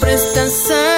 presta atenção.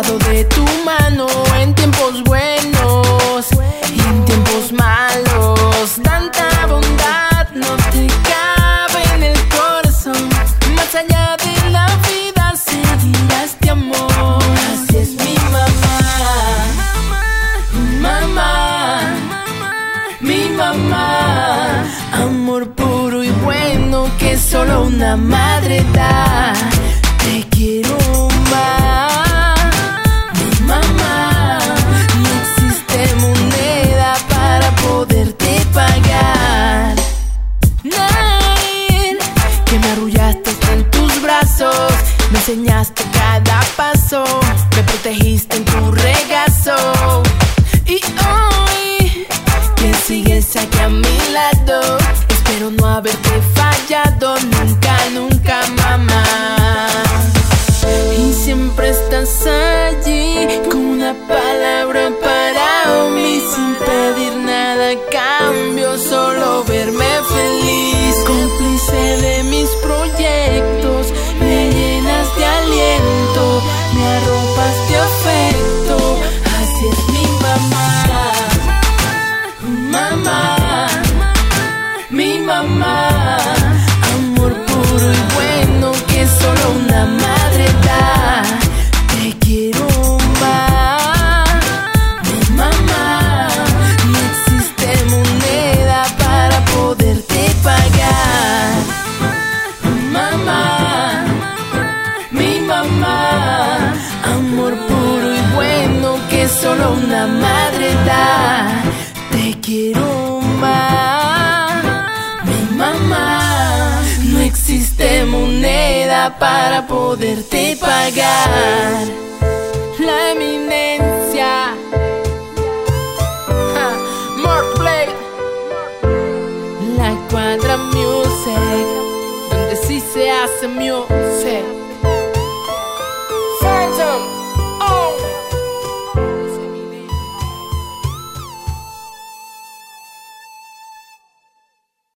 de tu mano en tiempos buenos y en tiempos malos. Tanta bondad no te cabe en el corazón. Más allá de la vida seguirás de este amor. Así es mi mamá, mamá, mi mamá. Amor puro y bueno que solo una madre da. enseñaste cada paso, me protegiste en tu regazo. Y hoy que sigues aquí through the para poderte pagar la eminencia. Ja, Mortplay, la cuadra music, donde sí se hace music. Phantom.